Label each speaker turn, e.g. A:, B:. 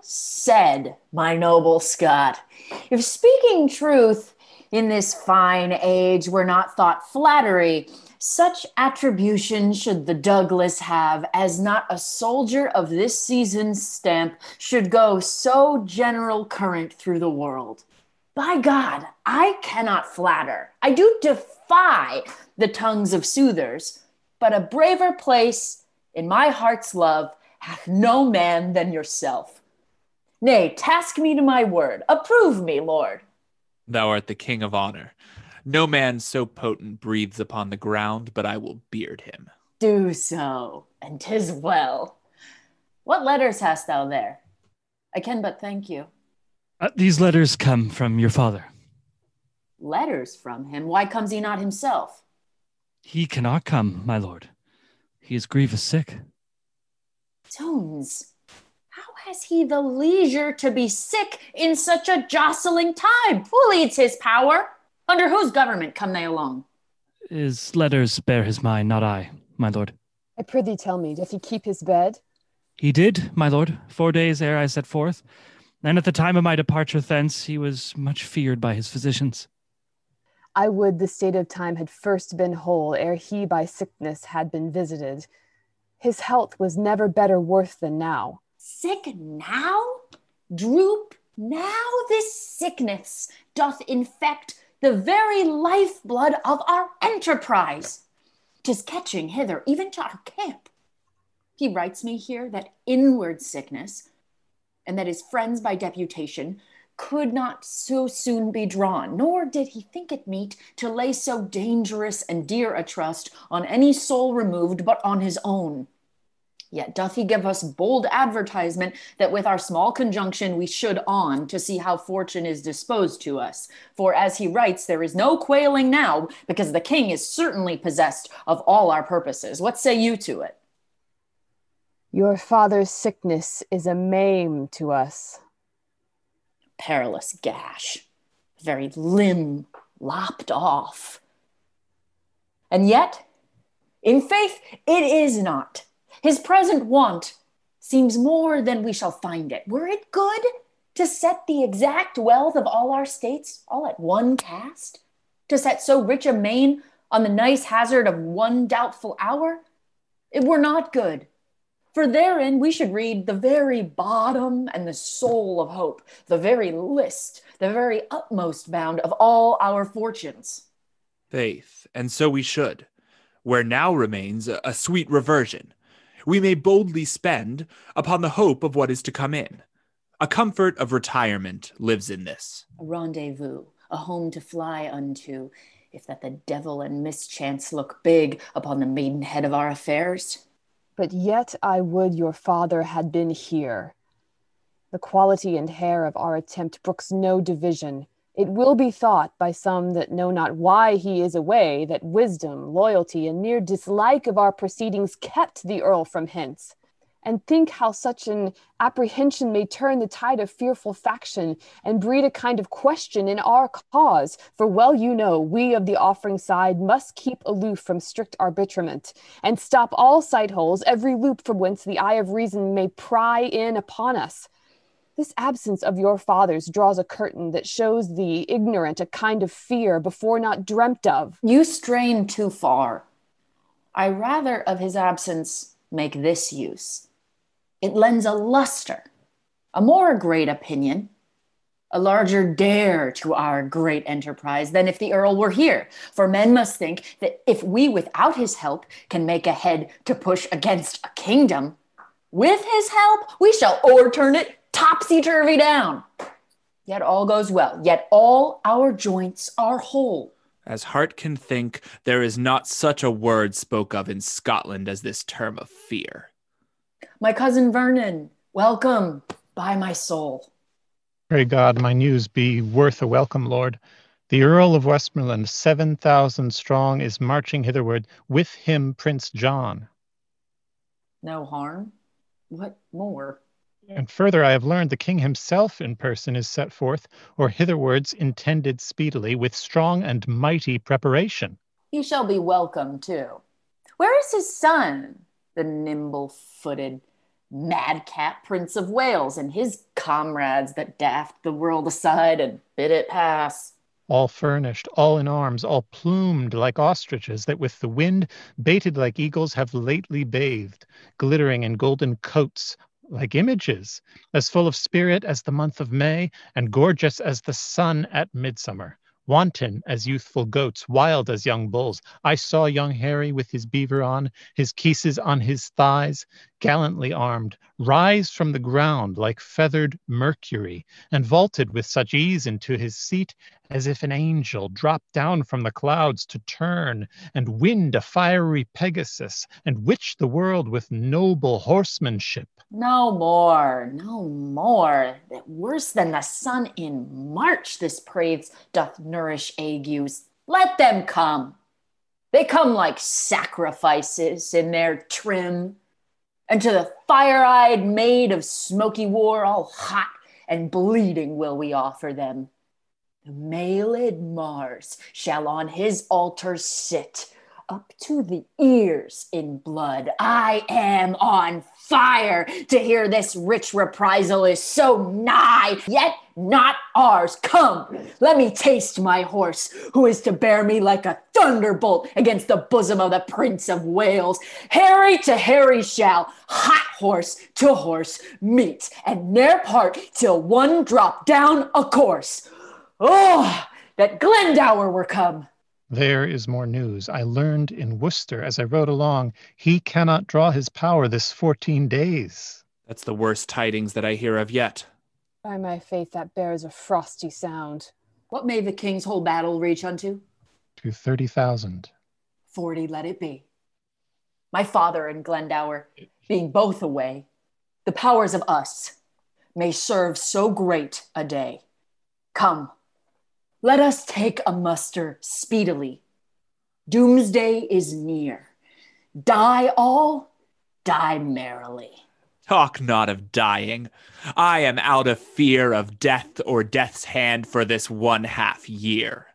A: Said, my noble Scot. If speaking truth in this fine age were not thought flattery, such attribution should the Douglas have as not a soldier of this season's stamp should go so general current through the world. By God, I cannot flatter. I do defy the tongues of soothers, but a braver place in my heart's love hath no man than yourself. Nay, task me to my word. Approve me, Lord.
B: Thou art the king of honor. No man so potent breathes upon the ground, but I will beard him.
A: Do so, and 'tis well. What letters hast thou there? I can but thank you.
C: Uh, these letters come from your father.
A: Letters from him? Why comes he not himself?
C: He cannot come, my lord. He is grievous sick.
A: Zounds, how has he the leisure to be sick in such a jostling time? Who leads his power? Under whose government come they along?
C: His letters bear his mind, not I, my lord.
D: I prithee tell me, doth he keep his bed?
C: He did, my lord, four days ere I set forth. And at the time of my departure thence, he was much feared by his physicians.
D: I would the state of time had first been whole ere he by sickness had been visited. His health was never better worth than now.
A: Sick now? Droop now? This sickness doth infect the very lifeblood of our enterprise. Tis catching hither even to our camp. He writes me here that inward sickness, and that his friends by deputation could not so soon be drawn, nor did he think it meet to lay so dangerous and dear a trust on any soul removed but on his own. Yet doth he give us bold advertisement that with our small conjunction we should on to see how fortune is disposed to us. For as he writes, there is no quailing now, because the king is certainly possessed of all our purposes. What say you to it?
D: Your father's sickness is a maim to us.
A: Perilous gash, very limb lopped off. And yet, in faith, it is not. His present want seems more than we shall find it. Were it good to set the exact wealth of all our states all at one cast? To set so rich a main on the nice hazard of one doubtful hour? It were not good. For therein we should read the very bottom and the soul of hope, the very list, the very utmost bound of all our fortunes.
B: Faith, and so we should, where now remains a, a sweet reversion we may boldly spend upon the hope of what is to come in. A comfort of retirement lives in this.
A: A rendezvous, a home to fly unto, if that the devil and mischance look big upon the maidenhead of our affairs.
D: But yet I would your father had been here. The quality and hair of our attempt brooks no division. It will be thought by some that know not why he is away that wisdom, loyalty, and mere dislike of our proceedings kept the earl from hence. And think how such an apprehension may turn the tide of fearful faction and breed a kind of question in our cause. For well you know, we of the offering side must keep aloof from strict arbitrament and stop all sight holes, every loop from whence the eye of reason may pry in upon us this absence of your father's draws a curtain that shows the ignorant a kind of fear before not dreamt of.
A: You strain too far. I rather of his absence make this use. It lends a luster, a more great opinion, a larger dare to our great enterprise than if the Earl were here. For men must think that if we without his help can make a head to push against a kingdom, with his help we shall o'erturn it topsy turvy down. Yet all goes well, yet all our joints are whole.
B: As heart can think, there is not such a word spoke of in Scotland as this term of fear.
A: My cousin Vernon, welcome by my soul.
E: Pray God my news be worth a welcome, Lord. The Earl of Westmoreland, 7,000 strong, is marching hitherward, with him Prince John.
A: No harm? What more?
E: And further, I have learned the king himself in person is set forth, or hitherwards intended speedily, with strong and mighty preparation.
A: He shall be welcome too. Where is his son, the nimble footed, madcap Prince of Wales and his comrades that daft the world aside and bid it pass.
E: All furnished, all in arms, all plumed like ostriches that with the wind, baited like eagles, have lately bathed, glittering in golden coats, like images, as full of spirit as the month of May, and gorgeous as the sun at midsummer wanton as youthful goats, wild as young bulls. I saw young Harry with his beaver on, his cuisses on his thighs, gallantly armed, rise from the ground like feathered Mercury, and vaulted with such ease into his seat as if an angel dropped down from the clouds to turn and wind a fiery Pegasus and witch the world with noble horsemanship.
A: No more, no more. That worse than the sun in March, this praise doth nourish agues. Let them come. They come like sacrifices in their trim, and to the fire eyed maid of smoky war, all hot and bleeding, will we offer them. The mailed Mars shall on his altar sit up to the ears in blood. I am on fire to hear this rich reprisal is so nigh, yet not ours. Come, let me taste my horse, who is to bear me like a thunderbolt against the bosom of the Prince of Wales. Harry to Harry shall, hot horse to horse, meet, and ne'er part till one drop down a corse. Oh, that Glendower were come.
E: There is more news. I learned in Worcester as I rode along, he cannot draw his power this fourteen days.
B: That's the worst tidings that I hear of yet.
D: By my faith, that bears a frosty sound.
A: What may the king's whole battle reach unto?
E: To thirty thousand.
A: Forty let it be. My father and Glendower, being both away, the powers of us may serve so great a day. Come, let us take a muster speedily. Doomsday is near. Die all, die merrily.
B: Talk not of dying. I am out of fear of death or death's hand for this one half year.